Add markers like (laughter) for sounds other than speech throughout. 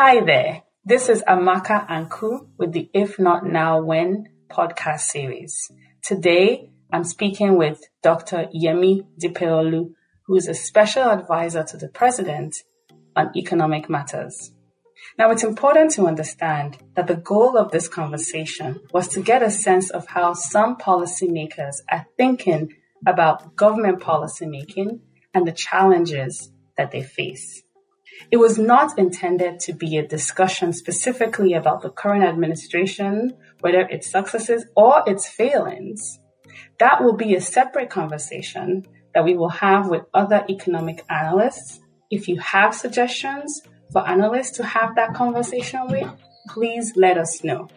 Hi there. This is Amaka Anku with the If Not Now When podcast series. Today, I'm speaking with Dr. Yemi Dipeolu, who is a special advisor to the president on economic matters. Now, it's important to understand that the goal of this conversation was to get a sense of how some policymakers are thinking about government policymaking and the challenges that they face. It was not intended to be a discussion specifically about the current administration, whether its successes or its failings. That will be a separate conversation that we will have with other economic analysts. If you have suggestions for analysts to have that conversation with, please let us know.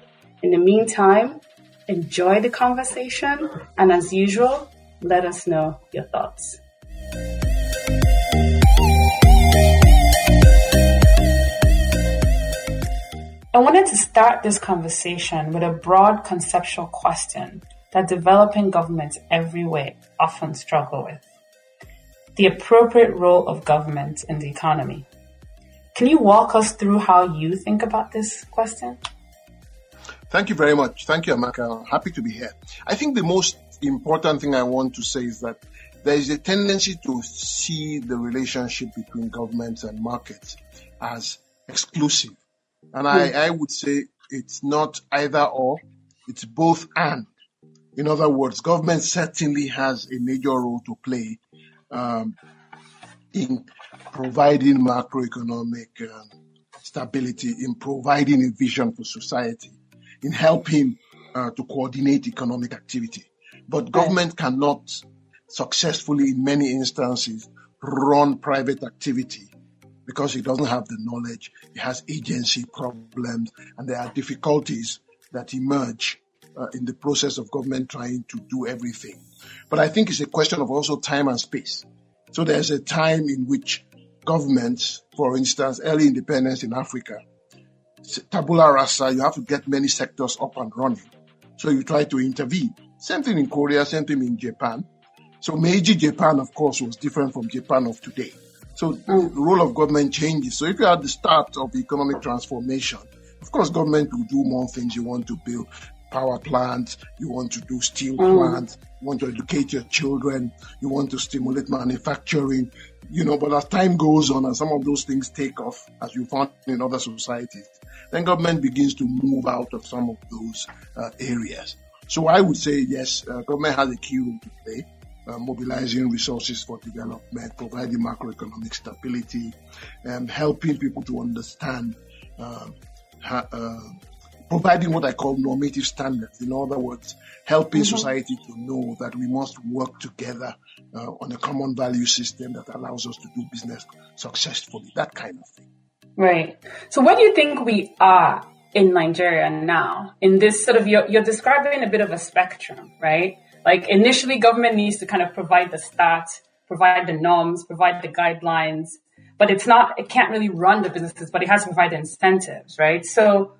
In the meantime, enjoy the conversation and as usual, let us know your thoughts. I wanted to start this conversation with a broad conceptual question that developing governments everywhere often struggle with. The appropriate role of government in the economy. Can you walk us through how you think about this question? Thank you very much. Thank you, Amaka. Happy to be here. I think the most important thing I want to say is that there is a tendency to see the relationship between governments and markets as exclusive. And I, hmm. I would say it's not either or, it's both and. In other words, government certainly has a major role to play um, in providing macroeconomic um, stability, in providing a vision for society, in helping uh, to coordinate economic activity. But government cannot successfully, in many instances, run private activity because it doesn't have the knowledge. It has agency problems, and there are difficulties that emerge uh, in the process of government trying to do everything. But I think it's a question of also time and space. So there's a time in which governments, for instance, early independence in Africa, tabula rasa, you have to get many sectors up and running. So you try to intervene. Same thing in Korea, same thing in Japan. So Meiji Japan, of course, was different from Japan of today. So the role of government changes. So if you're at the start of economic transformation, of course, government will do more things. You want to build power plants, you want to do steel mm. plants, you want to educate your children, you want to stimulate manufacturing, you know, but as time goes on and some of those things take off, as you found in other societies, then government begins to move out of some of those uh, areas. So I would say yes, uh, government has a key role to play. Uh, mobilizing resources for development, providing macroeconomic stability, and helping people to understand, um, ha, uh, providing what I call normative standards. In other words, helping mm-hmm. society to know that we must work together uh, on a common value system that allows us to do business successfully. That kind of thing. Right. So, what do you think we are in Nigeria now? In this sort of, you're, you're describing a bit of a spectrum, right? Like initially, government needs to kind of provide the stats, provide the norms, provide the guidelines, but it's not, it can't really run the businesses, but it has to provide the incentives, right? So,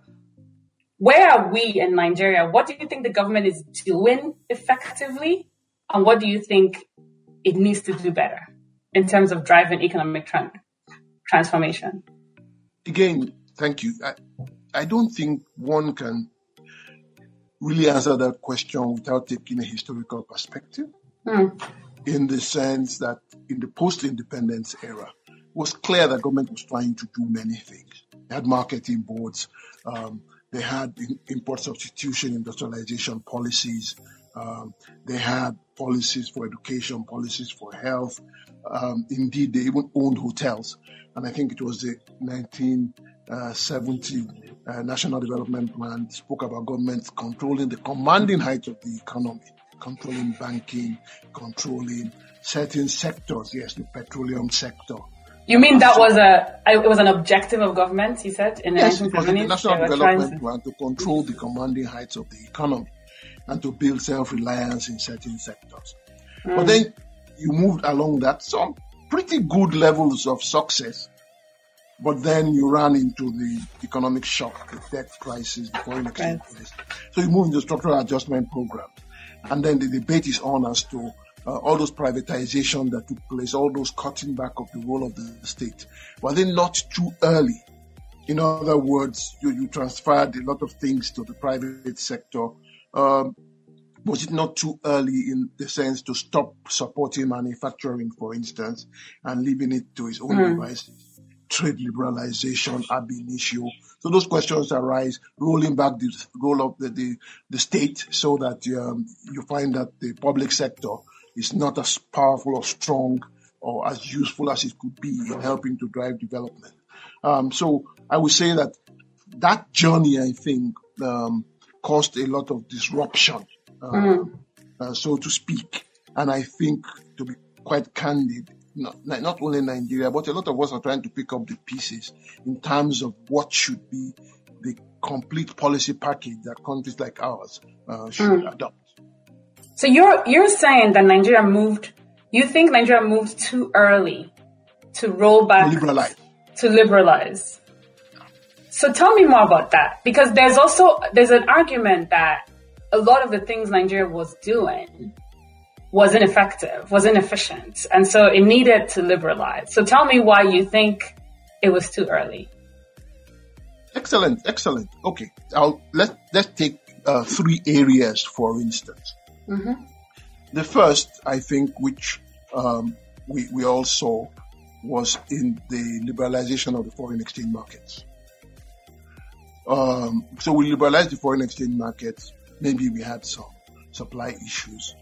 where are we in Nigeria? What do you think the government is doing effectively? And what do you think it needs to do better in terms of driving economic transformation? Again, thank you. I, I don't think one can really answer that question without taking a historical perspective. Mm. In the sense that in the post-independence era, it was clear that government was trying to do many things. They had marketing boards, um, they had import substitution, industrialization policies. Um, they had policies for education, policies for health. Um, indeed, they even owned hotels. And I think it was the 1970 uh, National Development Plan spoke about government controlling the commanding height of the economy, controlling banking, controlling certain sectors. Yes, the petroleum sector, you mean that was a it was an objective of government? He said in the yes, 1970s. national development to... plan to control the commanding heights of the economy and to build self-reliance in certain sectors. Mm. But then you moved along that some pretty good levels of success, but then you ran into the economic shock, the debt crisis, the foreign exchange crisis. So you move into structural adjustment program, and then the debate is on as to uh, all those privatization that took place, all those cutting back of the role of the state, were they not too early? In other words, you, you transferred a lot of things to the private sector. Um, was it not too early in the sense to stop supporting manufacturing, for instance, and leaving it to its own mm. devices? Trade liberalization ab initio. So those questions arise, rolling back the role of the, the, the state so that um, you find that the public sector is not as powerful or strong or as useful as it could be in helping to drive development. Um, so I would say that that journey, I think, um, caused a lot of disruption, uh, mm. uh, so to speak. And I think, to be quite candid, not, not only Nigeria, but a lot of us are trying to pick up the pieces in terms of what should be the complete policy package that countries like ours uh, should mm. adopt. So you're you're saying that Nigeria moved. You think Nigeria moved too early to roll back to liberalize. To liberalize. So tell me more about that because there's also there's an argument that a lot of the things Nigeria was doing was ineffective, was inefficient, and so it needed to liberalize. So tell me why you think it was too early. Excellent, excellent. Okay, I'll let let's take uh, three areas for instance. Mm-hmm. The first, I think, which um, we, we all saw was in the liberalization of the foreign exchange markets. Um, so we liberalized the foreign exchange markets. Maybe we had some supply issues,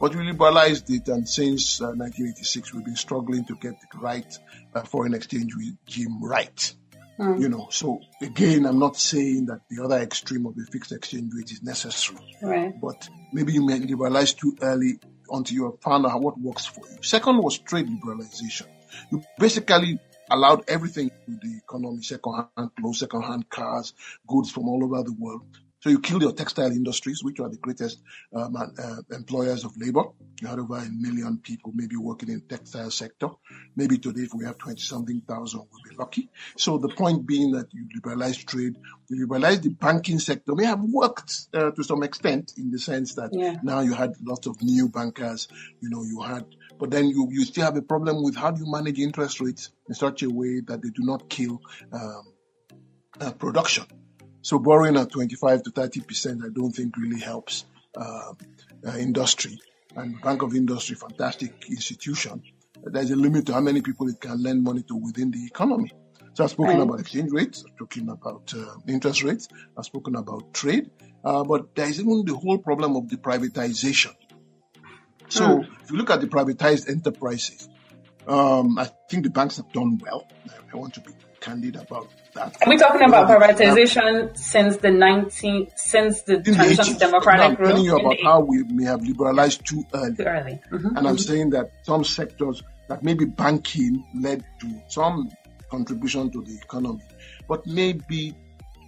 but we liberalized it, and since uh, 1986, we've been struggling to get the right uh, foreign exchange regime right. Mm. You know, so again, I'm not saying that the other extreme of the fixed exchange rate is necessary. Right. But maybe you may liberalize too early until you have found out what works for you. Second was trade liberalization. You basically allowed everything to the economy, second hand clothes, second hand cars, goods from all over the world so you killed your textile industries, which are the greatest um, uh, employers of labor. You had over a million people maybe working in the textile sector. Maybe today, if we have 20 something thousand, we'll be lucky. So the point being that you liberalize trade, you liberalize the banking sector may have worked uh, to some extent in the sense that yeah. now you had lots of new bankers, you know, you had but then you, you still have a problem with how do you manage interest rates in such a way that they do not kill um, uh, production. So borrowing at 25 to 30 percent, I don't think really helps uh, uh, industry. And Bank of Industry, fantastic institution. There's a limit to how many people it can lend money to within the economy. So I've spoken right. about exchange rates, I've spoken about uh, interest rates, I've spoken about trade, uh, but there is even the whole problem of the privatization. So mm. if you look at the privatized enterprises, um, I think the banks have done well. I want to be candid about. Are we talking about privatization since the 19, since the transition to democratic? I'm telling you about how we may have liberalized too early. Too early. Mm-hmm. And I'm mm-hmm. saying that some sectors that maybe banking led to some contribution to the economy, but maybe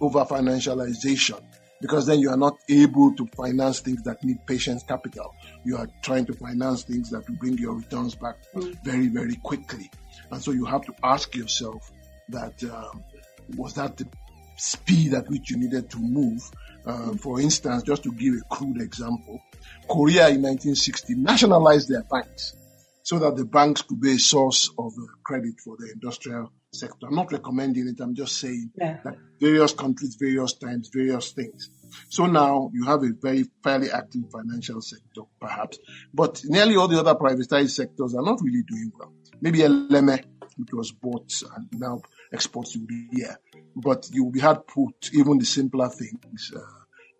over financialization because then you are not able to finance things that need patient capital. You are trying to finance things that will bring your returns back mm. very, very quickly. And so you have to ask yourself that um, was that the speed at which you needed to move? Uh, for instance, just to give a crude example, Korea in 1960 nationalized their banks so that the banks could be a source of uh, credit for the industrial sector. I'm not recommending it. I'm just saying yeah. that various countries, various times, various things. So now you have a very fairly active financial sector, perhaps, but nearly all the other privatized sectors are not really doing well. Maybe Eleme, which was bought and now exports to the year, but you will be hard put. Even the simpler things uh,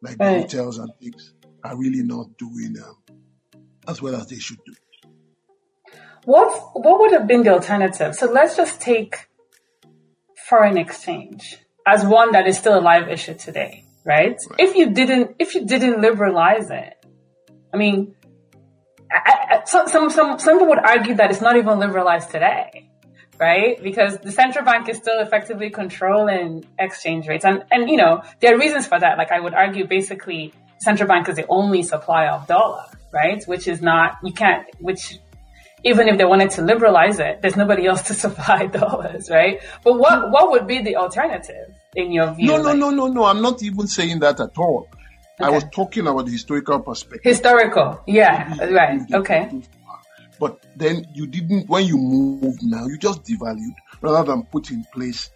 like right. hotels and things are really not doing um, as well as they should do. What what would have been the alternative? So let's just take foreign exchange as one that is still a live issue today, right? right. If you didn't, if you didn't liberalize it, I mean, I, I, some, some, some, some people would argue that it's not even liberalized today, right? Because the central bank is still effectively controlling exchange rates. And, and, you know, there are reasons for that. Like I would argue basically central bank is the only supplier of dollar, right? Which is not, you can't, which even if they wanted to liberalize it, there's nobody else to (laughs) supply dollars, right? But what what would be the alternative in your view? No, no, like, no, no, no. I'm not even saying that at all. Okay. I was talking about the historical perspective. Historical, yeah, right, okay. But then you didn't, when you moved now, you just devalued rather than put in place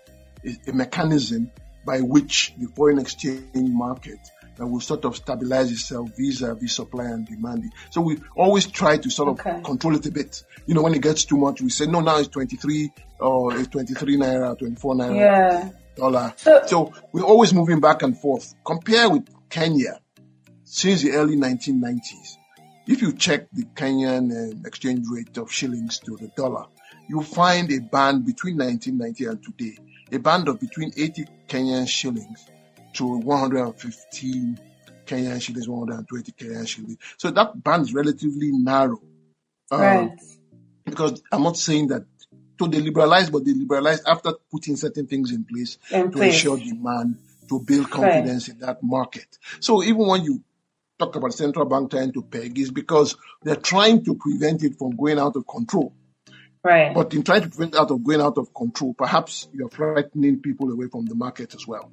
a, a mechanism by which the foreign exchange market that will sort of stabilize itself vis-a-vis supply and demand. So we always try to sort of okay. control it a bit. You know, when it gets too much, we say, no, now it's 23 or it's 23 naira, 24 naira. Yeah. Dollar. So, so we're always moving back and forth. Compare with Kenya since the early 1990s. If you check the Kenyan uh, exchange rate of shillings to the dollar, you find a band between 1990 and today, a band of between 80 Kenyan shillings to 115 Kenyan shillings, 120 Kenyan shillings. So that band is relatively narrow. Um, right. Because I'm not saying that to they liberalize, but they liberalize after putting certain things in place in to place. ensure demand, to build confidence right. in that market. So even when you talk about central bank trying to peg, is because they're trying to prevent it from going out of control. Right. But in trying to prevent out of going out of control, perhaps you're frightening people away from the market as well.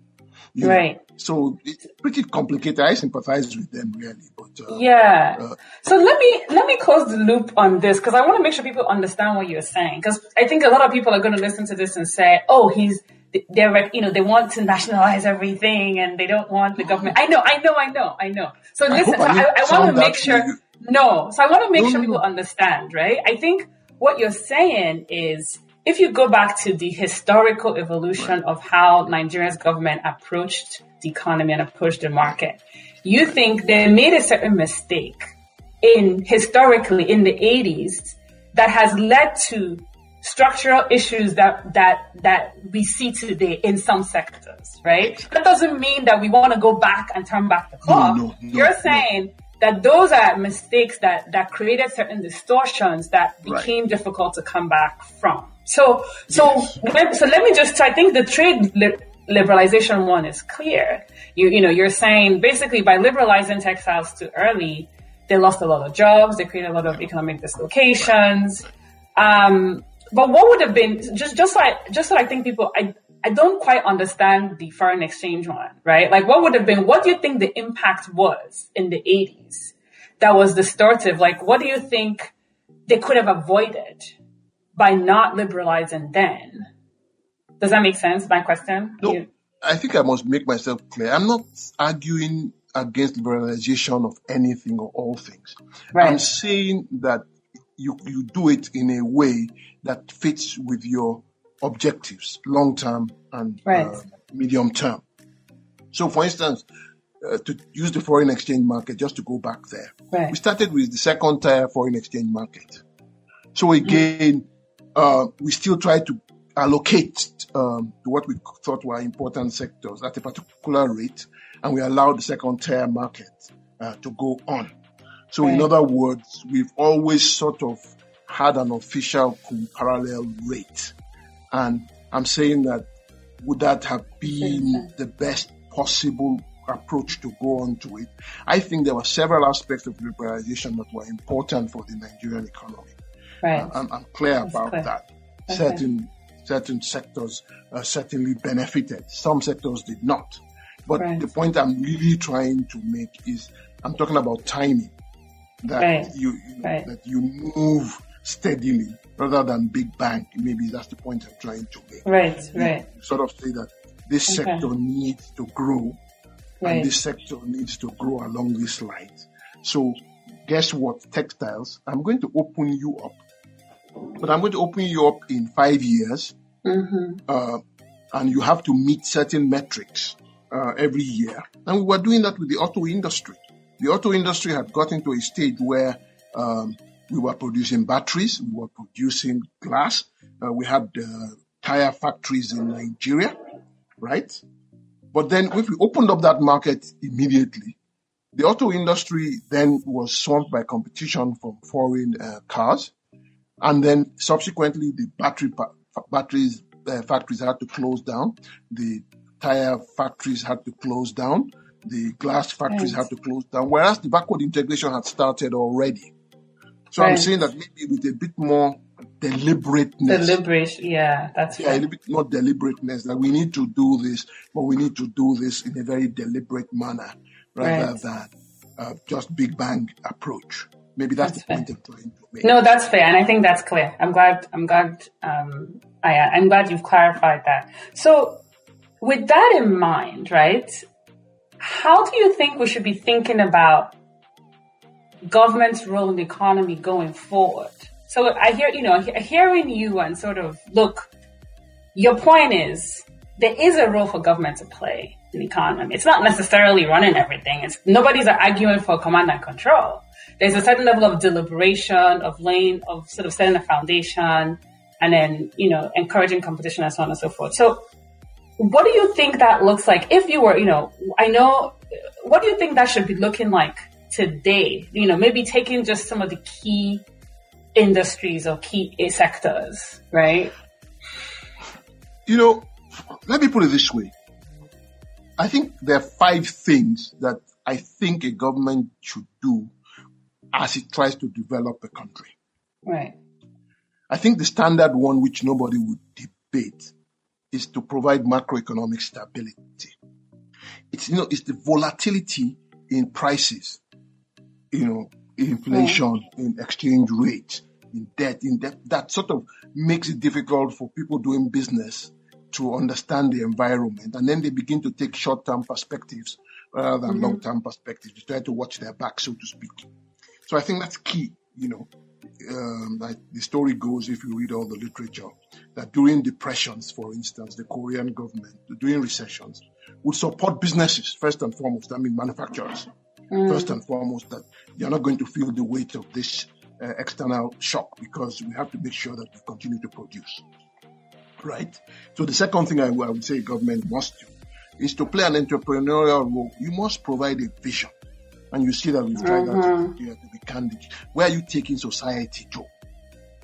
You right. Know? So it's pretty complicated. I sympathize with them really, but uh, yeah. Uh, so let me let me close the loop on this because I want to make sure people understand what you're saying because I think a lot of people are going to listen to this and say, "Oh, he's." They're, you know, they want to nationalize everything and they don't want the government. I know, I know, I know, I know. So listen, I, so I, I want to make sure, no, so I want to make no, sure people no. understand, right? I think what you're saying is if you go back to the historical evolution of how Nigeria's government approached the economy and approached the market, you think they made a certain mistake in historically in the 80s that has led to structural issues that that that we see today in some sectors, right? That doesn't mean that we want to go back and turn back the clock. No, no, no, You're saying that those are mistakes that that created certain distortions that became right. difficult to come back from. So, so, yes. so let me just, I think the trade li- liberalization one is clear. You, you know, you're saying basically by liberalizing textiles too early, they lost a lot of jobs, they created a lot of economic dislocations. Um, but what would have been just, just like, just so I think people, I, I don't quite understand the foreign exchange one, right? Like what would have been, what do you think the impact was in the 80s that was distortive? Like what do you think they could have avoided? by not liberalizing then. Does that make sense? My question? No, you... I think I must make myself clear. I'm not arguing against liberalization of anything or all things. Right. I'm saying that you, you do it in a way that fits with your objectives, long term and right. uh, medium term. So, for instance, uh, to use the foreign exchange market, just to go back there, right. we started with the second tier foreign exchange market. So again, mm. we still try to allocate um, to what we thought were important sectors at a particular rate, and we allow the second tier market uh, to go on. So, right. in other words, we've always sort of had an official parallel rate. And I'm saying that would that have been the best possible approach to go on to it? I think there were several aspects of liberalization that were important for the Nigerian economy. Right. I'm, I'm clear That's about clear. that. Okay. Certain certain sectors uh, certainly benefited. Some sectors did not. But right. the point I'm really trying to make is I'm talking about timing. That right. you, you right. that you move steadily rather than big bang. Maybe that's the point I'm trying to make. Right, you right. Sort of say that this okay. sector needs to grow and this sector needs to grow along this line. So guess what? Textiles, I'm going to open you up but I'm going to open you up in five years, mm-hmm. uh, and you have to meet certain metrics uh, every year. And we were doing that with the auto industry. The auto industry had gotten to a stage where um, we were producing batteries, we were producing glass, uh, we had uh, tire factories in Nigeria, right? But then if we opened up that market immediately, the auto industry then was swamped by competition from foreign uh, cars. And then subsequently, the battery batteries uh, factories had to close down. The tire factories had to close down. The glass factories right. had to close down. Whereas the backward integration had started already. So right. I'm saying that maybe with a bit more deliberateness. Deliberate, yeah, that's yeah, right. a little bit more deliberateness. That we need to do this, but we need to do this in a very deliberate manner rather right. than uh, just big bang approach. Maybe that's, that's the point I'm trying to make. No, that's fair, and I think that's clear. I'm glad. I'm glad. Um, I, I'm glad you've clarified that. So, with that in mind, right? How do you think we should be thinking about government's role in the economy going forward? So I hear, you know, hearing you and sort of look, your point is there is a role for government to play in the economy. It's not necessarily running everything. It's nobody's arguing for command and control there's a certain level of deliberation, of laying, of sort of setting a foundation, and then, you know, encouraging competition and so on and so forth. So, what do you think that looks like if you were, you know, I know, what do you think that should be looking like today? You know, maybe taking just some of the key industries or key eh, sectors, right? You know, let me put it this way. I think there are five things that I think a government should do as it tries to develop a country. Right. I think the standard one, which nobody would debate, is to provide macroeconomic stability. It's you know it's the volatility in prices, you know, inflation, in exchange rate, in debt, in debt that sort of makes it difficult for people doing business to understand the environment, and then they begin to take short-term perspectives rather than mm-hmm. long-term perspectives. They try to watch their back, so to speak. So I think that's key, you know. Um, like the story goes, if you read all the literature, that during depressions, for instance, the Korean government, during recessions, would support businesses first and foremost. I mean, manufacturers mm. first and foremost, that you're not going to feel the weight of this uh, external shock because we have to make sure that we continue to produce. Right. So the second thing I, I would say government must do is to play an entrepreneurial role. You must provide a vision and you see that we've tried mm-hmm. that to, to be candid. Where are you taking society to?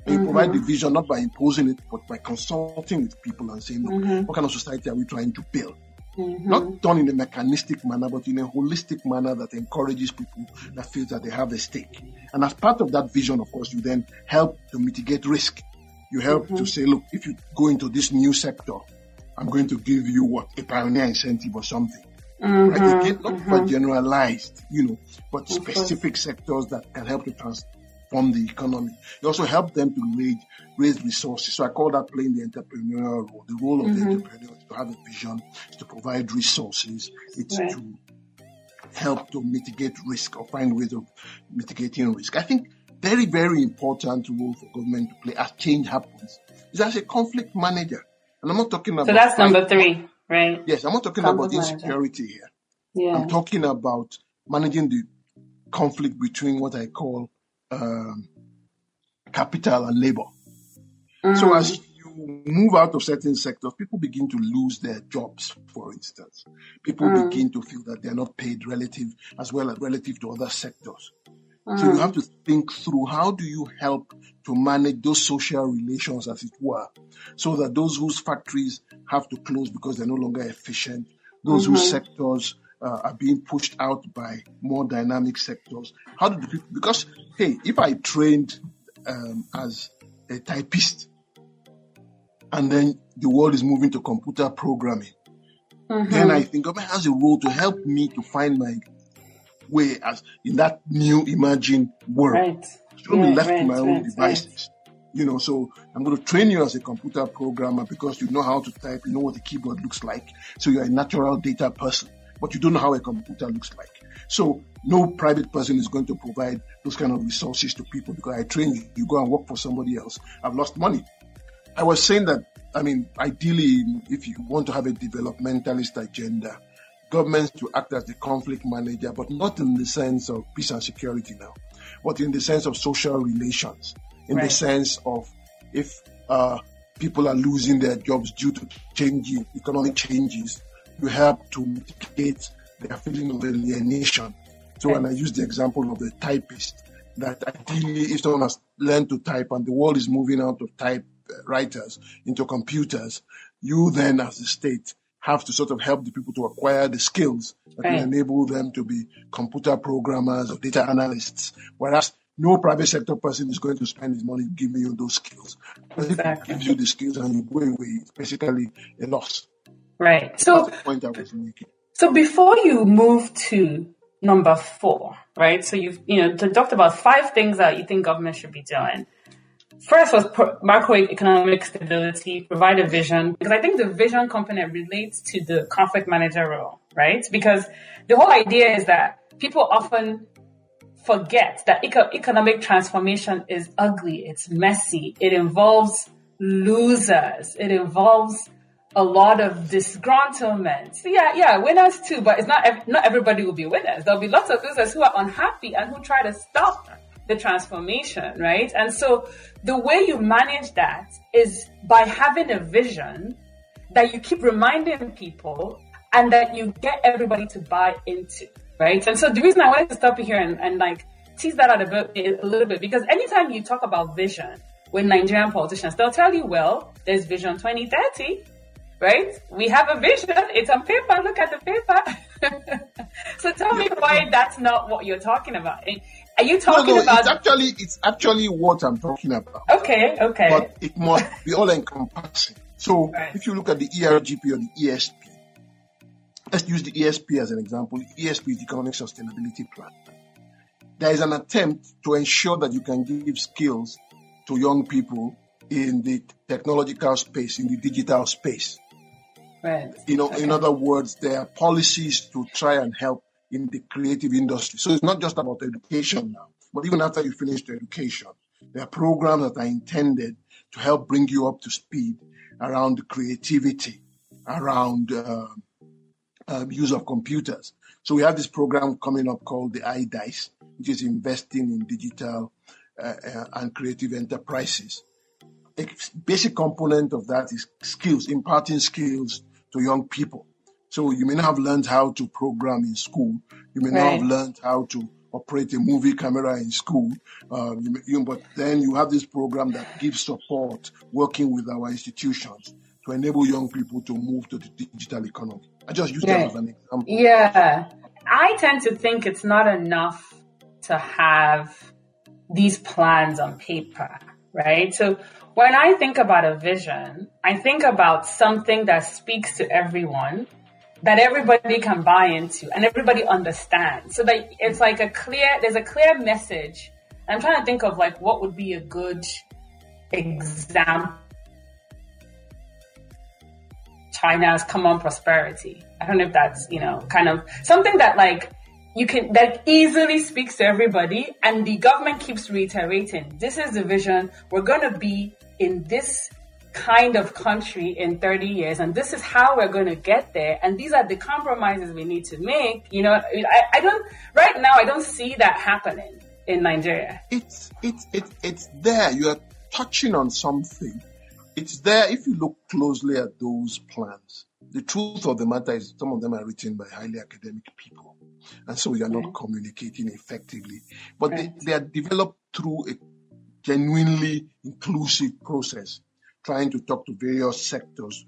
And you mm-hmm. provide the vision not by imposing it, but by consulting with people and saying, look, mm-hmm. what kind of society are we trying to build? Mm-hmm. Not done in a mechanistic manner, but in a holistic manner that encourages people that feel that they have a stake. And as part of that vision, of course, you then help to mitigate risk. You help to mm-hmm. say, look, if you go into this new sector, I'm going to give you what a pioneer incentive or something. Right? Again, not mm-hmm. generalized, you know, but specific sectors that can help to transform the economy. You also help them to raise, raise resources. So I call that playing the entrepreneurial role. The role of mm-hmm. the entrepreneur is to have a vision, is to provide resources, it's right. to help to mitigate risk or find ways of mitigating risk. I think very, very important role for government to play as change happens is as a conflict manager. And I'm not talking about. So that's number three, right? Yes, I'm not talking Conflict about manager. insecurity here. Yeah. I'm talking about managing the conflict between what I call um, capital and labor. So Mm. as you move out of certain sectors, people begin to lose their jobs, for instance. People Mm. begin to feel that they're not paid relative as well as relative to other sectors. So Mm. you have to think through how do you help to manage those social relations, as it were, so that those whose factories have to close because they're no longer efficient, those whose sectors uh, are being pushed out by more dynamic sectors. How do people? Because hey, if I trained um, as a typist, and then the world is moving to computer programming, then I think government has a role to help me to find my way as in that new emerging world. Right. Shouldn't be left to right, my own devices. You know, so I'm going to train you as a computer programmer because you know how to type, you know what the keyboard looks like. So you're a natural data person, but you don't know how a computer looks like. So no private person is going to provide those kind of resources to people because I train you, you go and work for somebody else. I've lost money. I was saying that, I mean, ideally, if you want to have a developmentalist agenda, governments to act as the conflict manager, but not in the sense of peace and security now, but in the sense of social relations, in the sense of if uh, people are losing their jobs due to changing economic changes, you help to mitigate their feeling of alienation. So when I use the example of the typist, that ideally if someone has learned to type and the world is moving out of type uh, writers into computers, you then as the state have to sort of help the people to acquire the skills that Right. will enable them to be computer programmers or data analysts. Whereas no private sector person is going to spend his money giving you those skills. Because if Exactly. it gives you the skills and you go away, it's basically a loss. Right. So That's the point I was making. So before you move to number four, right? So you've you know talked about five things that you think government should be doing. First was pro- macroeconomic stability, provide a vision, because I think the vision component relates to the conflict manager role, right? Because the whole idea is that people often forget that eco- economic transformation is ugly, it's messy, it involves losers, it involves a lot of disgruntlement. So yeah, yeah, winners too, but it's not ev- not everybody will be winners. There'll be lots of losers who are unhappy and who try to stop the transformation, right? And so the way you manage that is by having a vision that you keep reminding people and that you get everybody to buy into, right? And so the reason I wanted to stop you here and, and like tease that out a bit, a little bit, because anytime you talk about vision with Nigerian politicians, they'll tell you, well, there's Vision 2030, right? We have a vision. It's on paper. Look at the paper. (laughs) so tell me why that's not what you're talking about. Are you No, talking no, about? it's actually it's actually what I'm talking about. okay, okay. but it must be all encompassing. So Right. if you look at the ERGP or the ESP, let's use the ESP as an example. ESP is the Economic Sustainability Plan. There is an attempt to ensure that you can give skills to young people in the technological space, in the digital space. right. You know, in other words, there are policies to try and help in the creative industry. So it's not just about education now, but even after you finish the education, there are programs that are intended to help bring you up to speed around creativity, around uh, um, use of computers. So we have this program coming up called the iDice, which is investing in digital uh, uh, and creative enterprises. A basic component of that is skills, imparting skills to young people. So you may not have learned how to program in school. You may not have learned how to operate a movie camera in school. Um, you may, you, but then you have this program that gives support working with our institutions to enable young people to move to the digital economy. I just use that Right. as an example. Yeah. I tend to think it's not enough to have these plans on paper, right? So when I think about a vision, I think about something that speaks to everyone, that everybody can buy into and everybody understands. So that it's like a clear, there's a clear message. I'm trying to think of like what would be a good example. China's common prosperity. I don't know if that's, you know, kind of something that like you can, that easily speaks to everybody and the government keeps reiterating, this is the vision. We're going to be in this kind of country in 30 years and this is how we're going to get there and these are the compromises we need to make you know? I, I don't right now i don't see that happening in nigeria. It's it's it's it's there. You are touching on something. It's there if you look closely at those plans. The truth of the matter is some of them are written by highly academic people and so we are not communicating effectively. But right. they, they are developed through a genuinely inclusive process trying to talk to various sectors,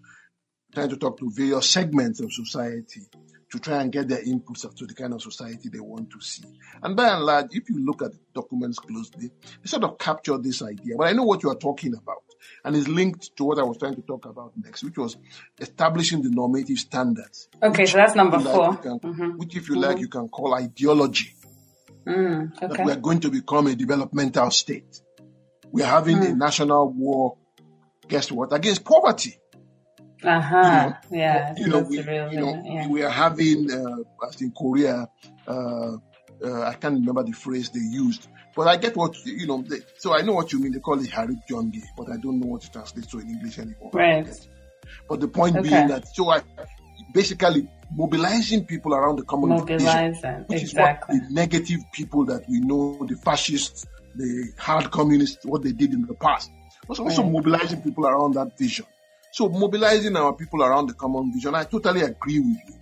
trying to talk to various segments of society to try and get their inputs to the kind of society they want to see. And by and large, if you look at the documents closely, they sort of capture this idea. But I know what you are talking about. And it's linked to what I was trying to talk about next, which was establishing the normative standards. Okay, so that's number four. Can, mm-hmm. Which, if you mm-hmm. like, you can call ideology. Mm, okay. That we are going to become a developmental state. We are having mm. a national war guess what? Against poverty. Uh huh. You know, yeah. You know, we, you know yeah. we are having, uh, as in Korea, uh, uh, I can't remember the phrase they used, but I get what you know. They, so I know what you mean. They call it Harib Jonge, but I don't know what it translates to in English anymore. Right. But the point okay. being that so I basically mobilizing people around the common Mobilize vision, which exactly. is what the negative people that we know, the fascists, the hard communists, what they did in the past. But also mobilizing people around that vision. So mobilizing our people around the common vision, I totally agree with you.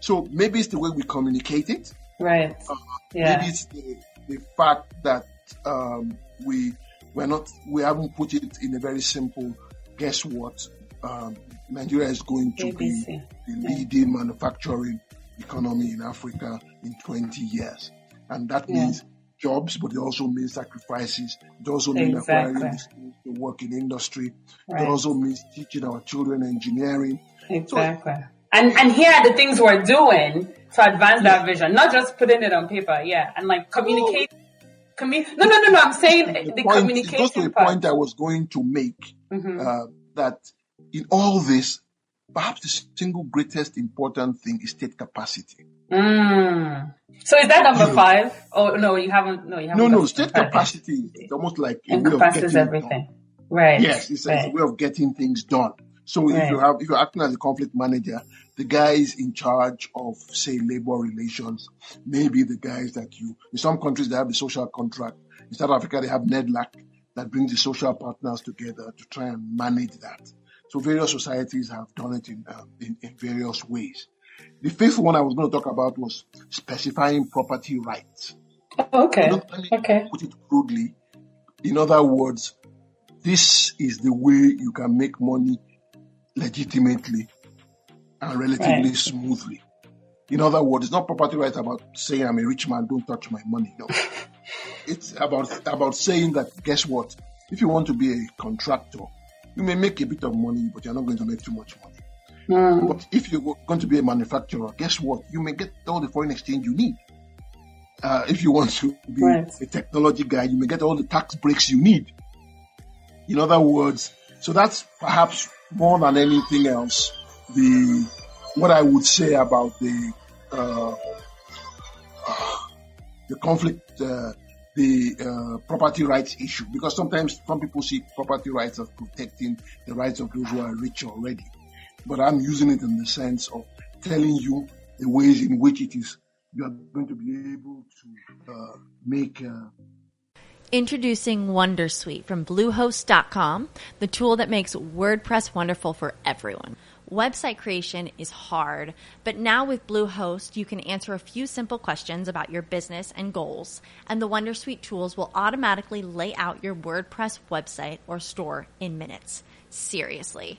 So maybe it's the way we communicate it. Right. Uh, yeah. Maybe it's the, the fact that um, we we're not we haven't put it in a very simple. Guess what? Um, Nigeria is going to ABC. be the leading yeah. manufacturing economy in Africa in 20 years, and that yeah. means jobs, but it also means sacrifices. It also means exactly. acquiring skills to work in industry. Right. It also means teaching our children engineering. Exactly. So, and and here are the things we're doing to advance yeah. that vision, not just putting it on paper. Yeah, and like communicate. Oh. No, no, no, no. I'm saying the, the point, communication. Just to the point I was going to make mm-hmm. uh, that in all this, perhaps the single greatest important thing is state capacity. Mm. So is that number five? Oh no, you haven't. No, you haven't. No, no. State (laughs) capacity is almost like a encompasses everything. Right. Yes, it's right. a way of getting things done. So right. if you have, if you're acting as a conflict manager, the guys in charge of, say, labor relations, maybe the guys that you, in some countries they have the social contract. In South Africa they have NEDLAC that brings the social partners together to try and manage that. So various societies have done it in, um, in, in various ways. The fifth one I was going to talk about was specifying property rights. Okay. okay. Put it crudely. In other words, this is the way you can make money legitimately and relatively right. smoothly. In other words, it's not property rights about saying I'm a rich man, don't touch my money. No. (laughs) it's about about saying that guess what? If you want to be a contractor, you may make a bit of money, but you're not going to make too much money. Mm. But if you're going to be a manufacturer, guess what? You may get all the foreign exchange you need. Uh, if you want to be right. a technology guy, you may get all the tax breaks you need. In other words, so that's perhaps more than anything else the what I would say about the uh, uh, the conflict, uh, the uh, property rights issue, because sometimes some people see property rights as protecting the rights of those who are rich already but I'm using it in the sense of telling you the ways in which it is you are going to be able to uh, make. Uh, Introducing Wondersuite from Bluehost.com, the tool that makes WordPress wonderful for everyone. Website creation is hard, but now with Bluehost, you can answer a few simple questions about your business and goals, and the Wondersuite tools will automatically lay out your WordPress website or store in minutes. Seriously.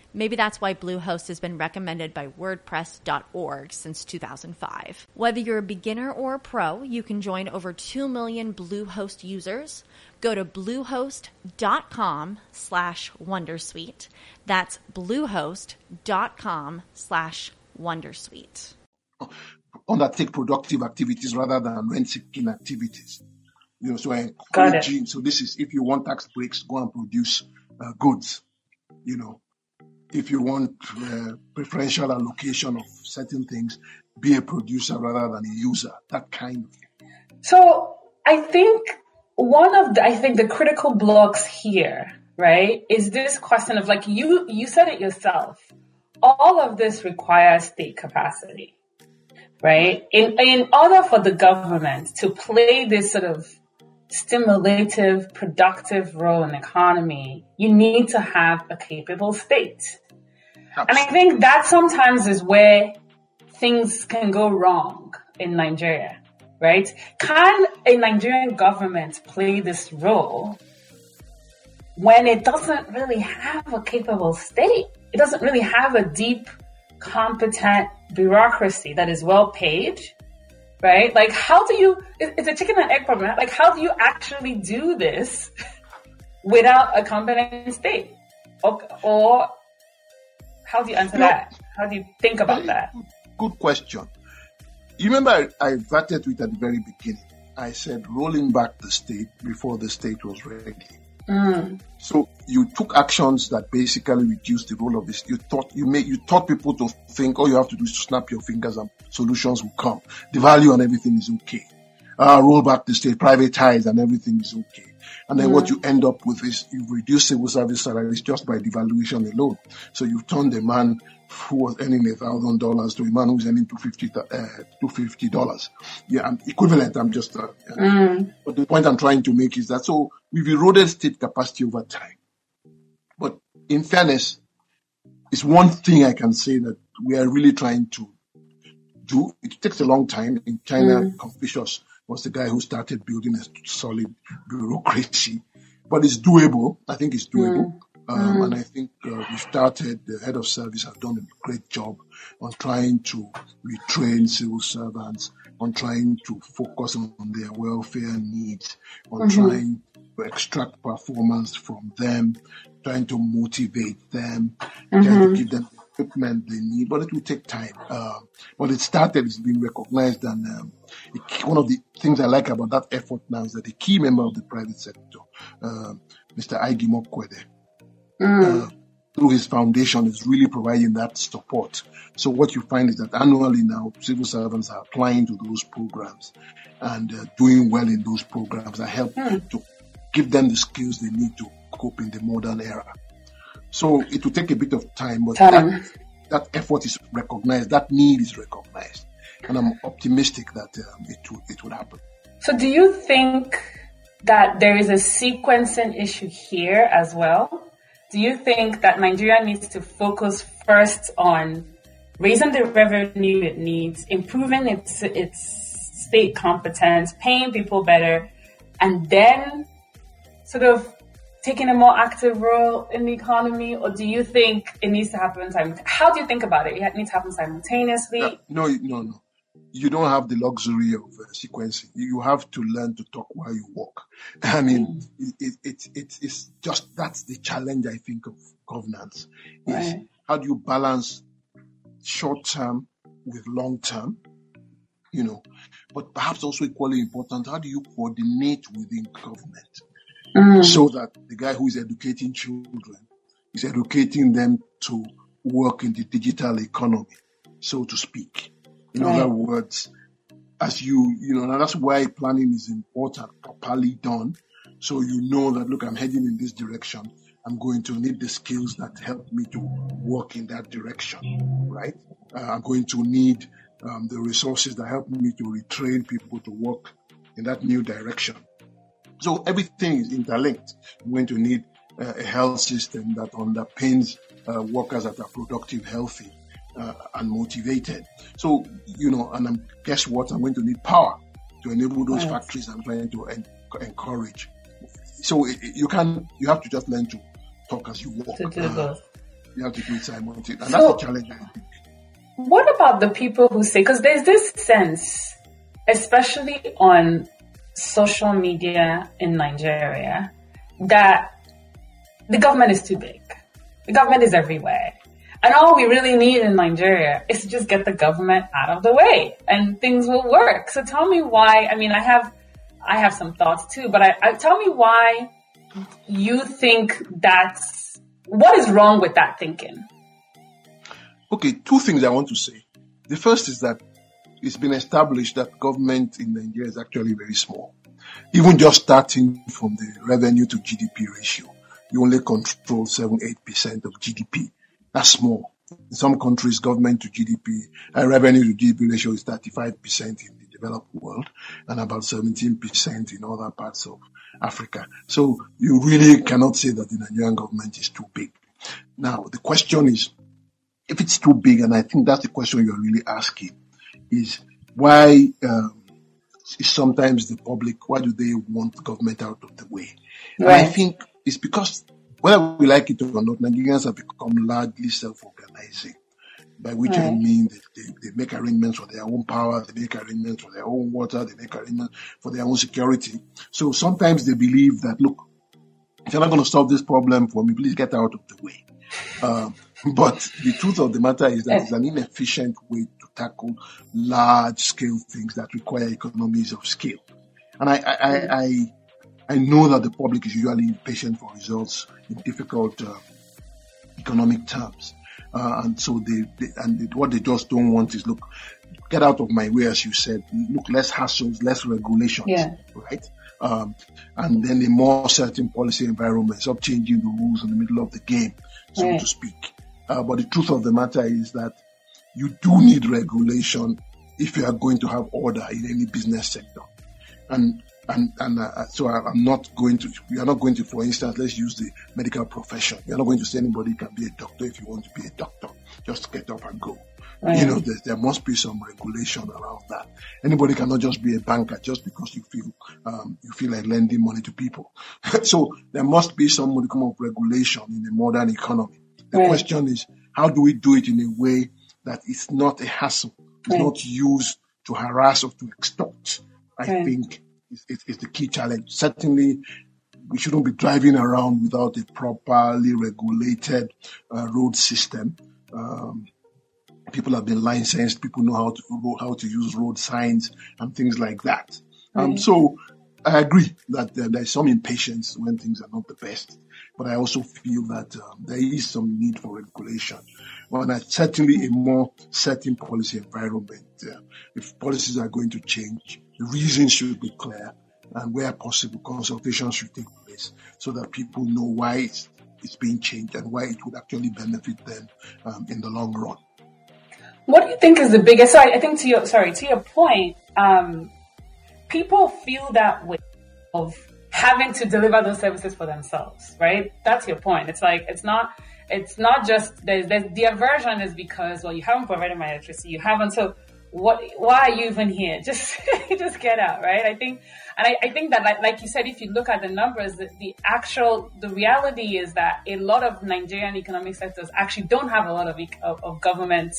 Maybe that's why Bluehost has been recommended by WordPress.org since 2005. Whether you're a beginner or a pro, you can join over 2 million Bluehost users. Go to bluehost.com slash Wondersuite. That's bluehost.com slash Wondersuite? Undertake productive activities rather than rent-seeking activities. You know, so I encourage you. So this is if you want tax breaks, go and produce uh, goods. You know, if you want uh, preferential allocation of certain things, be a producer rather than a user. That kind of thing. So I think one of the, I think the critical blocks here, right, is this question of like you you said it yourself. All of this requires state capacity, right? In in order for the government to play this sort of stimulative, productive role in the economy, you need to have a capable state. Absolutely. And I think that sometimes is where things can go wrong in Nigeria, right? Can a Nigerian government play this role when it doesn't really have a capable state? It doesn't really have a deep, competent bureaucracy that is well paid right? Like, how do you, it's a chicken and egg problem. Like, how do you actually do this without a competent state? Or, or how do you answer you that? How do you think about that? Good question. You remember I, I vetted it at the very beginning. I said rolling back the state before the state was ready. Mm. So you took actions that basically reduced the role of this. You thought you made you taught people to think all you have to do is to snap your fingers and solutions will come. The value and everything is okay. Uh, roll back the state, privatize and everything is okay. And then mm. what you end up with is you reduce civil service salaries just by devaluation alone. So you've turned a man who was earning a thousand dollars to a man who's earning two fifty uh, two fifty dollars. Yeah, I'm equivalent. I'm just. Uh, mm. But the point I'm trying to make is that so we've eroded state capacity over time. But in fairness, it's one thing I can say that we are really trying to do. It takes a long time. In China, mm. Confucius was the guy who started building a solid bureaucracy, but it's doable. I think it's doable. Mm. Um, mm. And I think uh, we started, the head of service has done a great job on trying to retrain civil servants, on trying to focus on their welfare needs, on mm-hmm. trying to extract performance from them, trying to motivate them, mm-hmm. trying to mm-hmm. give them equipment they need, but it will take time. Uh, but it started, it's been recognized, and um, it, one of the things I like about that effort now is that a key member of the private sector, uh, Mr. Aig-Imoukhuede, mm. uh, through his foundation is really providing that support. So what you find is that annually now civil servants are applying to those programs and uh, doing well in those programs that help mm. to give them the skills they need to cope in the modern era. So it will take a bit of time, but time. That, that, effort is recognized, that need is recognized, and I'm optimistic that um, it will it will happen. So do you think that there is a sequencing issue here as well? do you think that Nigeria needs to focus first on raising the revenue it needs, improving its its state competence, paying people better, and then sort of taking a more active role in the economy, or do you think it needs to happen simultaneously? How do you think about it? It needs to happen simultaneously. No, no, no you don't have the luxury of uh, sequencing. You have to learn to talk while you walk. (laughs) I mean, mm. it, it, it, it's just, that's the challenge, I think, of governance is right. how do you balance short term with long term, you know, but perhaps also equally important, how do you coordinate within government mm. so that the guy who is educating children is educating them to work in the digital economy, so to speak in right. other words, as you, you know, that's why planning is important, properly done. So you know that, look, I'm heading in this direction. I'm going to need the skills that help me to work in that direction, right? Uh, I'm going to need um, the resources that help me to retrain people to work in that new direction. So everything is interlinked. I'm going to need uh, a health system that underpins uh, workers that are productive, healthy uh, and motivated. So, you know, and um, guess what? I'm going to need power to enable those right. factories I'm trying to en- encourage. So it, it, you can, you have to just learn to talk as you walk. Uh, you have to do it simultaneously. And so, that's the challenge, I think. What about the people who say, because there's this sense, especially on social media in Nigeria, that the government is too big. The government is everywhere And all we really need in Nigeria is to just get the government out of the way and things will work. So tell me why, I mean, I have, I have some thoughts too, but I, I tell me why you think that's, what is wrong with that thinking? Okay, two things I want to say. The first is that it's been established that government in Nigeria is actually very small. Even just starting from the revenue to GDP ratio, you only control 7 8% of GDP. That's small. In some countries, government to GDP, uh, revenue to GDP ratio is 35% in the developed world and about 17% in other parts of Africa. So you really cannot say that the Nigerian government is too big. Now, the question is, if it's too big, and I think that's the question you're really asking, is why um, sometimes the public, why do they want government out of the way? Right. And I think it's because whether we like it or not, Nigerians have become largely self-organizing. By which right. I mean they, they, they, make arrangements for their own power, they make arrangements for their own water, they make arrangements for their own security. So sometimes they believe that, look, if you're not going to solve this problem for me, please get out of the way. Um, (laughs) but the truth of the matter is that it's an inefficient way tackle large scale things that require economies of scale. And I, I, I, I know that the public is usually impatient for results in difficult uh, economic terms. Uh, and so they, they and they, what they just don't want is look, get out of my way, as you said. Look, less hassles, less regulations, yeah. right? Um, and then a more certain policy environment. Stop changing the rules in the middle of the game, so right. to speak. Uh, but the truth of the matter is that you do need regulation if you are going to have order in any business sector. And and and uh, so I, am not going to. You are not going to, for instance, let's use the medical profession. You are not going to say anybody can be a doctor if you want to be a doctor. Just get up and go. Right. You know, there, there, must be some regulation around that. Anybody cannot just be a banker just because you feel um, you feel like lending money to people. (laughs) so there must be some modicum of regulation in the modern economy. The right. question is, how do we do it in a way that is not a hassle, it's right. not used to harass or to extort? I think is, is, is the key challenge. Certainly, we shouldn't be driving around without a properly regulated uh, road system. Um, people have been licensed. People know how to how to use road signs and things like that. Um, so I agree that uh, there is some impatience when things are not the best, but I also feel that um, there is some need for regulation. Well, certainly a more certain policy environment. Uh, if policies are going to change, the reasons should be clear, and where possible, consultations should take place so that people know why it's, it's being changed and why it would actually benefit them um, in the long run. What do you think is the biggest? Sorry, I think to your sorry to your point, um, people feel that way of having to deliver those services for themselves, right? That's your point. It's like it's not it's not just there's, there's the aversion is because well you haven't provided my electricity, you haven't so what why are you even here? (laughs) Just just get out right? I think and i, I think that like, like you said if you look at the numbers the, the, actual the reality is that a lot of nigerian economic sectors actually don't have a lot of, of, of government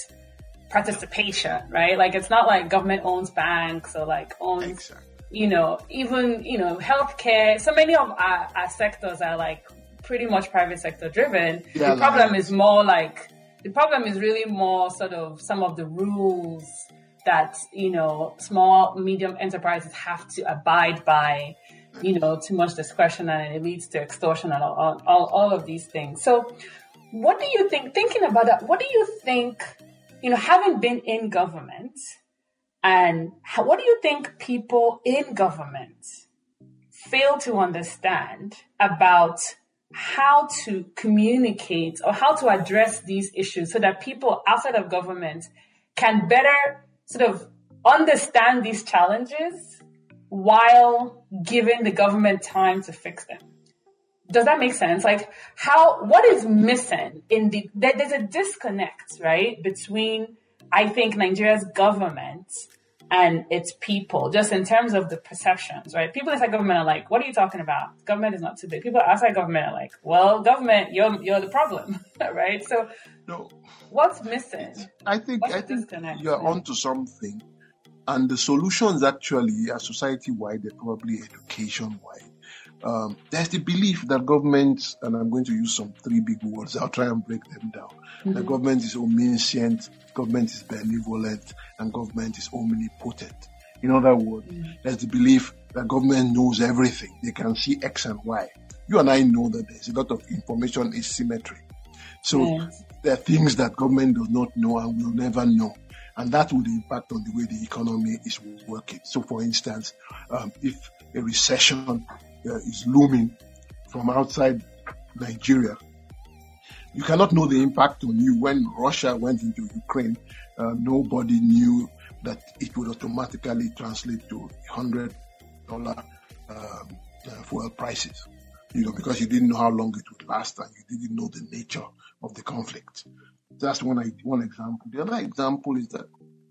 participation right? Like it's not like government owns banks or like owns exactly. you know even you know healthcare. So many of our, our sectors are like pretty much private sector driven yeah, the problem is more like the problem is really more sort of some of the rules that you know small medium enterprises have to abide by you know too much discretion and it leads to extortion and all, all, all of these things. So what do you think thinking about that what do you think you know having been in government and how, what do you think people in government fail to understand about how to communicate or how to address these issues so that people outside of government can better sort of understand these challenges while giving the government time to fix them. Does that make sense? Like how, what is missing in the, there's a disconnect, right? Between, I think, Nigeria's government and its people, just in terms of the perceptions, right? People inside government are like, what are you talking about? Government is not too big. People outside government are like, well, government, you're, you're the problem, (laughs) right? So no. what's missing? I think, what's I think you're onto something. And the solutions actually are society wide, they're probably education wide. Um, there's the belief that government, and I'm going to use some three big words, I'll try and break them down. Mm-hmm. The government is omniscient, government is benevolent, and government is omnipotent. In other words, mm-hmm. there's the belief that government knows everything. They can see X and Y. You and I know that there's a lot of information asymmetry. So yes. there are things that government does not know and will never know. And that would impact on the way the economy is working. So for instance, um, if a recession is looming from outside Nigeria, you cannot know the impact on you. When Russia went into Ukraine, uh, nobody knew that it would automatically translate to hundred dollar um, uh, fuel prices. You know, because you didn't know how long it would last and you didn't know the nature of the conflict. That's one one example. The other example is that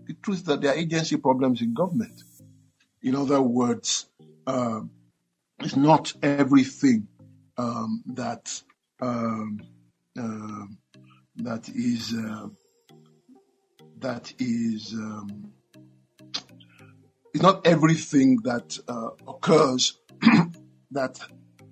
the truth is that there are agency problems in government. In other words, uh, it's not everything um, that um, uh, that is uh, that is um, it's not everything that uh, occurs (clears throat) that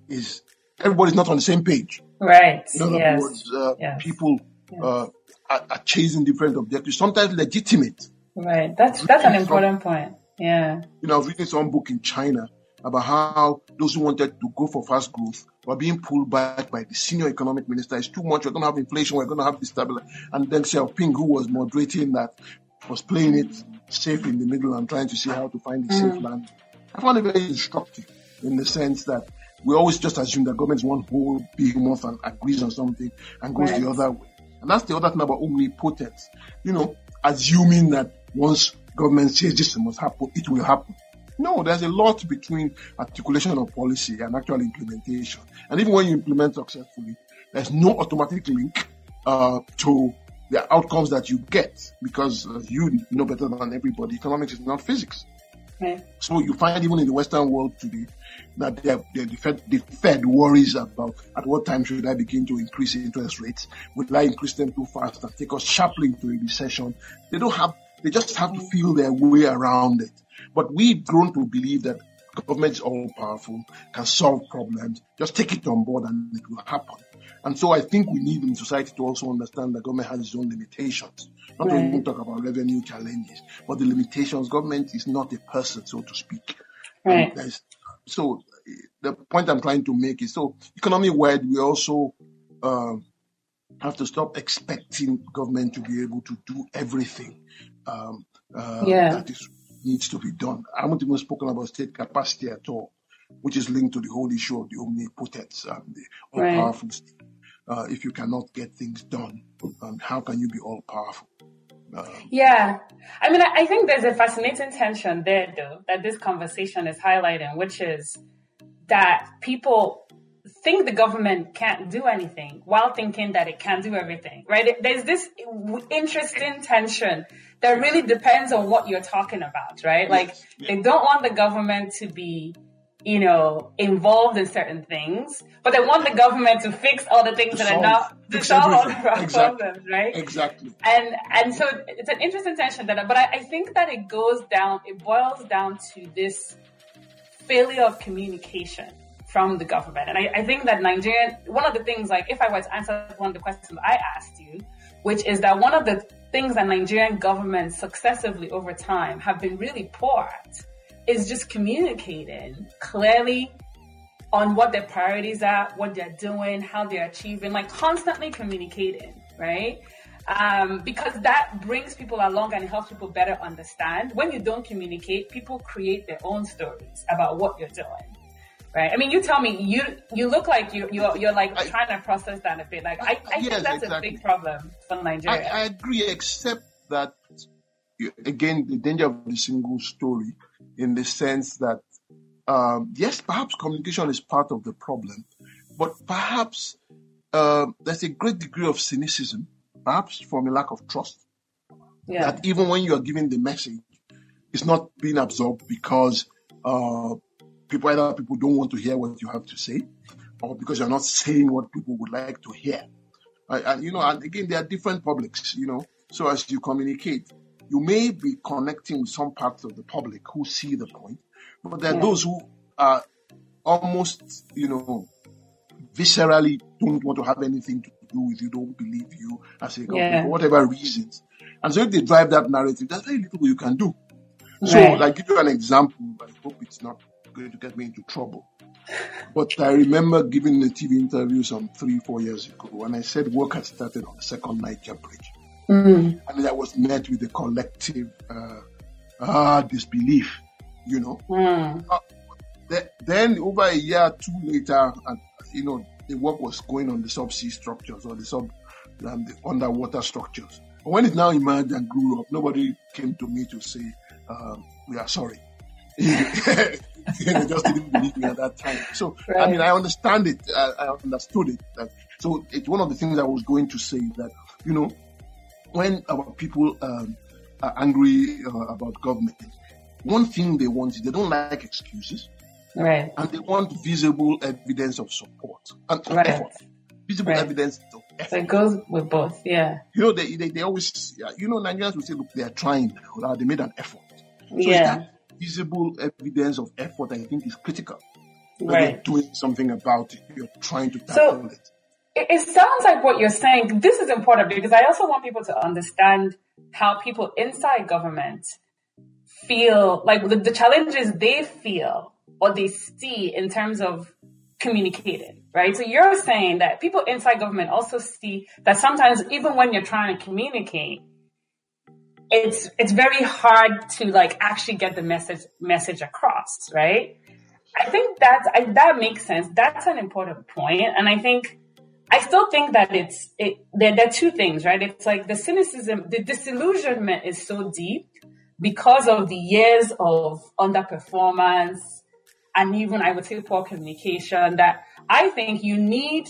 is everybody's not on the same page. Right. In other yes. words, uh, yes. people yes. Uh, are, are, chasing different objectives, sometimes legitimate. Right. That's that's an important point. Yeah. You know, I was reading some book in China about how those who wanted to go for fast growth were being pulled back by the senior economic minister. It's too much. We're going to have inflation. We're going to have destabilization. And Deng Xiaoping, who was moderating that, was playing it safe in the middle and trying to see how to find the mm. safe land. I found it very instructive in the sense that we always just assume that government is one whole behemoth and agrees on something and goes right. the other way. And that's the other thing about omnipotence. You know, assuming that once government says this must happen, it will happen. No, there's a lot between articulation of policy and actual implementation. And even when you implement successfully, there's no automatic link uh, to the outcomes that you get because uh, you know better than everybody. Economics is not physics. So you find even in the Western world today that the, the, Fed, the Fed worries about at what time should I begin to increase interest rates? Will I increase them too fast and take us sharply into a recession? They don't have, they just have to feel their way around it. But we've grown to believe that government is all powerful, can solve problems, just take it on board and it will happen. And so I think we need in society to also understand that government has its own limitations. Not right. even talk about revenue challenges, but the limitations. Government is not a person, so to speak. Right. So the point I'm trying to make is so economy wide, we also uh, have to stop expecting government to be able to do everything um, uh, yeah. that is, needs to be done. I haven't even spoken about state capacity at all, which is linked to the whole issue of the omnipotence, and the all-powerful right. state uh, if you cannot get things done? Um, how can you be all powerful? Um, yeah. I mean, I think there's a fascinating tension there, though, that this conversation is highlighting, which is that people think the government can't do anything while thinking that it can do everything, right? There's this interesting tension that really depends on what you're talking about, right? Like, they don't want the government to be you know, involved in certain things, but they want the government to fix all the things that are not to solve all the (laughs) exactly. problems, right? Exactly. And and so it's an interesting tension that, but I, I think that it goes down, it boils down to this failure of communication from the government. And I, I think that Nigerian, one of the things, like if I were to answer one of the questions I asked you, which is that one of the things that Nigerian governments successively over time have been really poor at is just communicating clearly on what their priorities are, what they're doing, how they're achieving, like constantly communicating, right? Um, because that brings people along and helps people better understand. When you don't communicate, people create their own stories about what you're doing. Right. I mean, you tell me, you you look like you you're you're like I, trying to process that a bit. Like I, I yes, think that's exactly. a big problem for Nigeria. I, I agree, except that again, the danger of the single story in the sense that, um, yes, perhaps communication is part of the problem, but perhaps uh, there's a great degree of cynicism, perhaps from a lack of trust. Yeah. That even when you are giving the message, it's not being absorbed because uh, people either people don't want to hear what you have to say, or because you're not saying what people would like to hear. Uh, and you know, and again, there are different publics. You know, so as you communicate, you may be connecting with some parts of the public who see the point, but there are yeah. those who are almost, you know, viscerally don't want to have anything to do with you, don't believe you as a government yeah. for whatever reasons. And so if they drive that narrative, there's very little you can do. So, right. like, give you an example. I hope it's not going to get me into trouble. But I remember giving a TV interview some three, four years ago, and I said work had started on the second Niger Bridge. Mm. And I was met with a collective uh, uh, disbelief, you know. Mm. Uh, then, over a year or two later, and you know, the work was going on the subsea structures or the sub um, the underwater structures. But when it now emerged and grew up, nobody came to me to say, um, we are sorry. (laughs) (laughs) (laughs) they just didn't believe me at that time. So, right. I mean, I understand it. I, I understood it. That, so it's one of the things I was going to say that, you know, when our people um, are angry uh, about government, one thing they want is they don't like excuses. Right. And they want visible evidence of support and right. effort. Visible right. evidence of effort. So it goes with both, yeah. You know, they, they, they always, you know, Nigerians will say, look, they are trying. They made an effort. So yeah. Visible evidence of effort, I think, is critical. Right. You're doing something about it. You're trying to tackle so, it. It sounds like what you're saying. This is important because I also want people to understand how people inside government feel like the, the challenges they feel or they see in terms of communicating, right? So you're saying that people inside government also see that sometimes even when you're trying to communicate, it's it's very hard to like actually get the message message across, right? I think that I, that makes sense. That's an important point. point, and I think I still think that it's it. There, there are two things, right? It's like the cynicism, the disillusionment is so deep because of the years of underperformance and even I would say poor communication that I think you need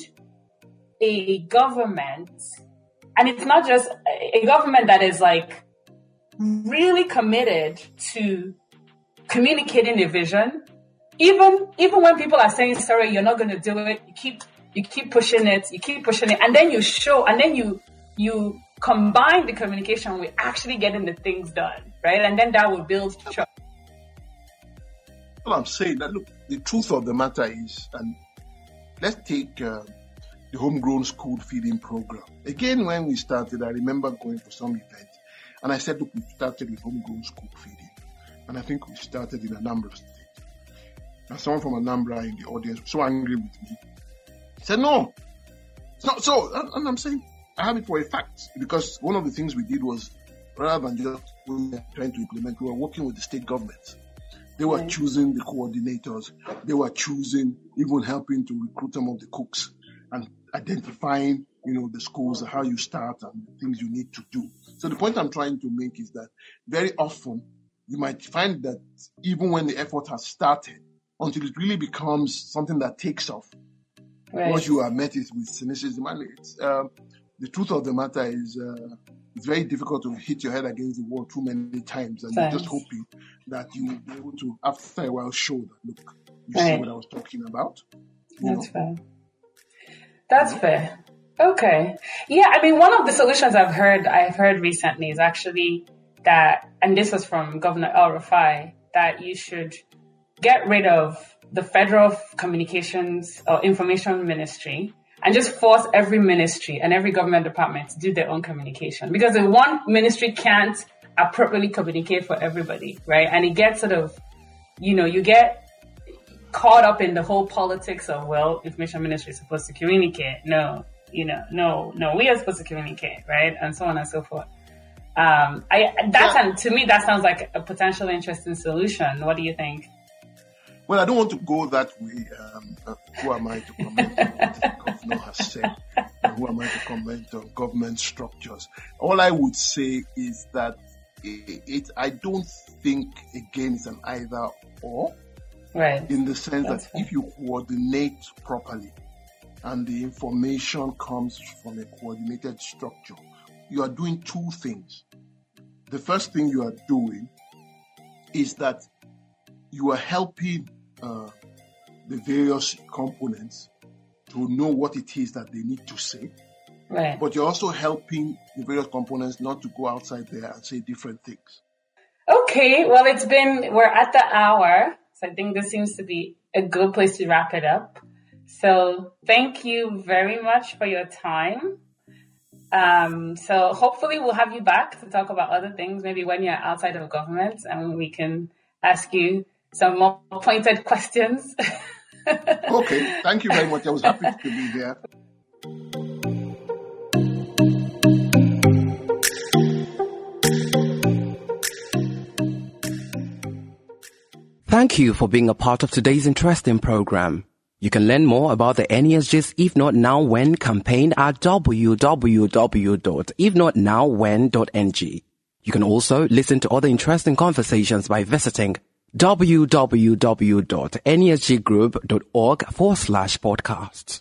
a government and it's not just a government that is like really committed to communicating a vision. Even, even when people are saying, sorry, you're not going to do it, you keep, you keep pushing it, you keep pushing it, and then you show, and then you, you combine the communication with actually getting the things done, right? And then that will build trust. Well, I'm saying that look, the truth of the matter is, and let's take uh, the homegrown school feeding program. Again, when we started, I remember going for some event and I said, look, we started with homegrown school feeding. And I think we started in Anambra State. And someone from Anambra in the audience was so angry with me. He said, no. So, so and I'm saying, I have it for a fact. Because one of the things we did was, rather than just trying to implement, we were working with the state governments. They were choosing the coordinators. They were choosing, even helping to recruit some of the cooks and identifying you know, the schools, how you start and things you need to do. So the point I'm trying to make is that very often you might find that even when the effort has started, until it really becomes something that takes off, right. once you are met it with cynicism, and it's, uh, the truth of the matter is, uh, it's very difficult to hit your head against the wall too many times, and Thanks. you're just hoping that you will be able to, after a while, show that look, you right. see what I was talking about. That's know? fair. That's fair. Okay. Yeah, I mean, one of the solutions I've heard, I've heard recently is actually that, and this was from Governor El Rufai, that you should get rid of the federal communications or information ministry and just force every ministry and every government department to do their own communication because the one ministry can't appropriately communicate for everybody, right? And it gets sort of, you know, you get caught up in the whole politics of, well, information ministry is supposed to communicate. No, you know, no, no, we are supposed to communicate, right? And so on and so forth. Um, I, that yeah. to me, that sounds like a potential interesting solution. What do you think? Well, I don't want to go that way. Um, uh, who am I to comment on what the (laughs) governor has said? And who am I to comment on government structures? All I would say is that it, it I don't think, again, it's an either or. Right. In the sense That's that if you coordinate properly, and the information comes from a coordinated structure, you are doing two things. The first thing you are doing is that you are helping uh, the various components to know what it is that they need to say. Right. But you're also helping the various components not to go outside there and say different things. Okay, well, it's been, we're at the hour. So I think this seems to be a good place to wrap it up. So thank you very much for your time. Um, so hopefully we'll have you back to talk about other things, maybe when you're outside of government and we can ask you some more (laughs) pointed questions. (laughs) okay. Thank you very much. I was happy to be here. Thank you for being a part of today's interesting program. You can learn more about the NESG's If Not Now When campaign at www.ifnotnowwhen.ng. You can also listen to other interesting conversations by visiting www.nesggroup.org forward slash podcasts.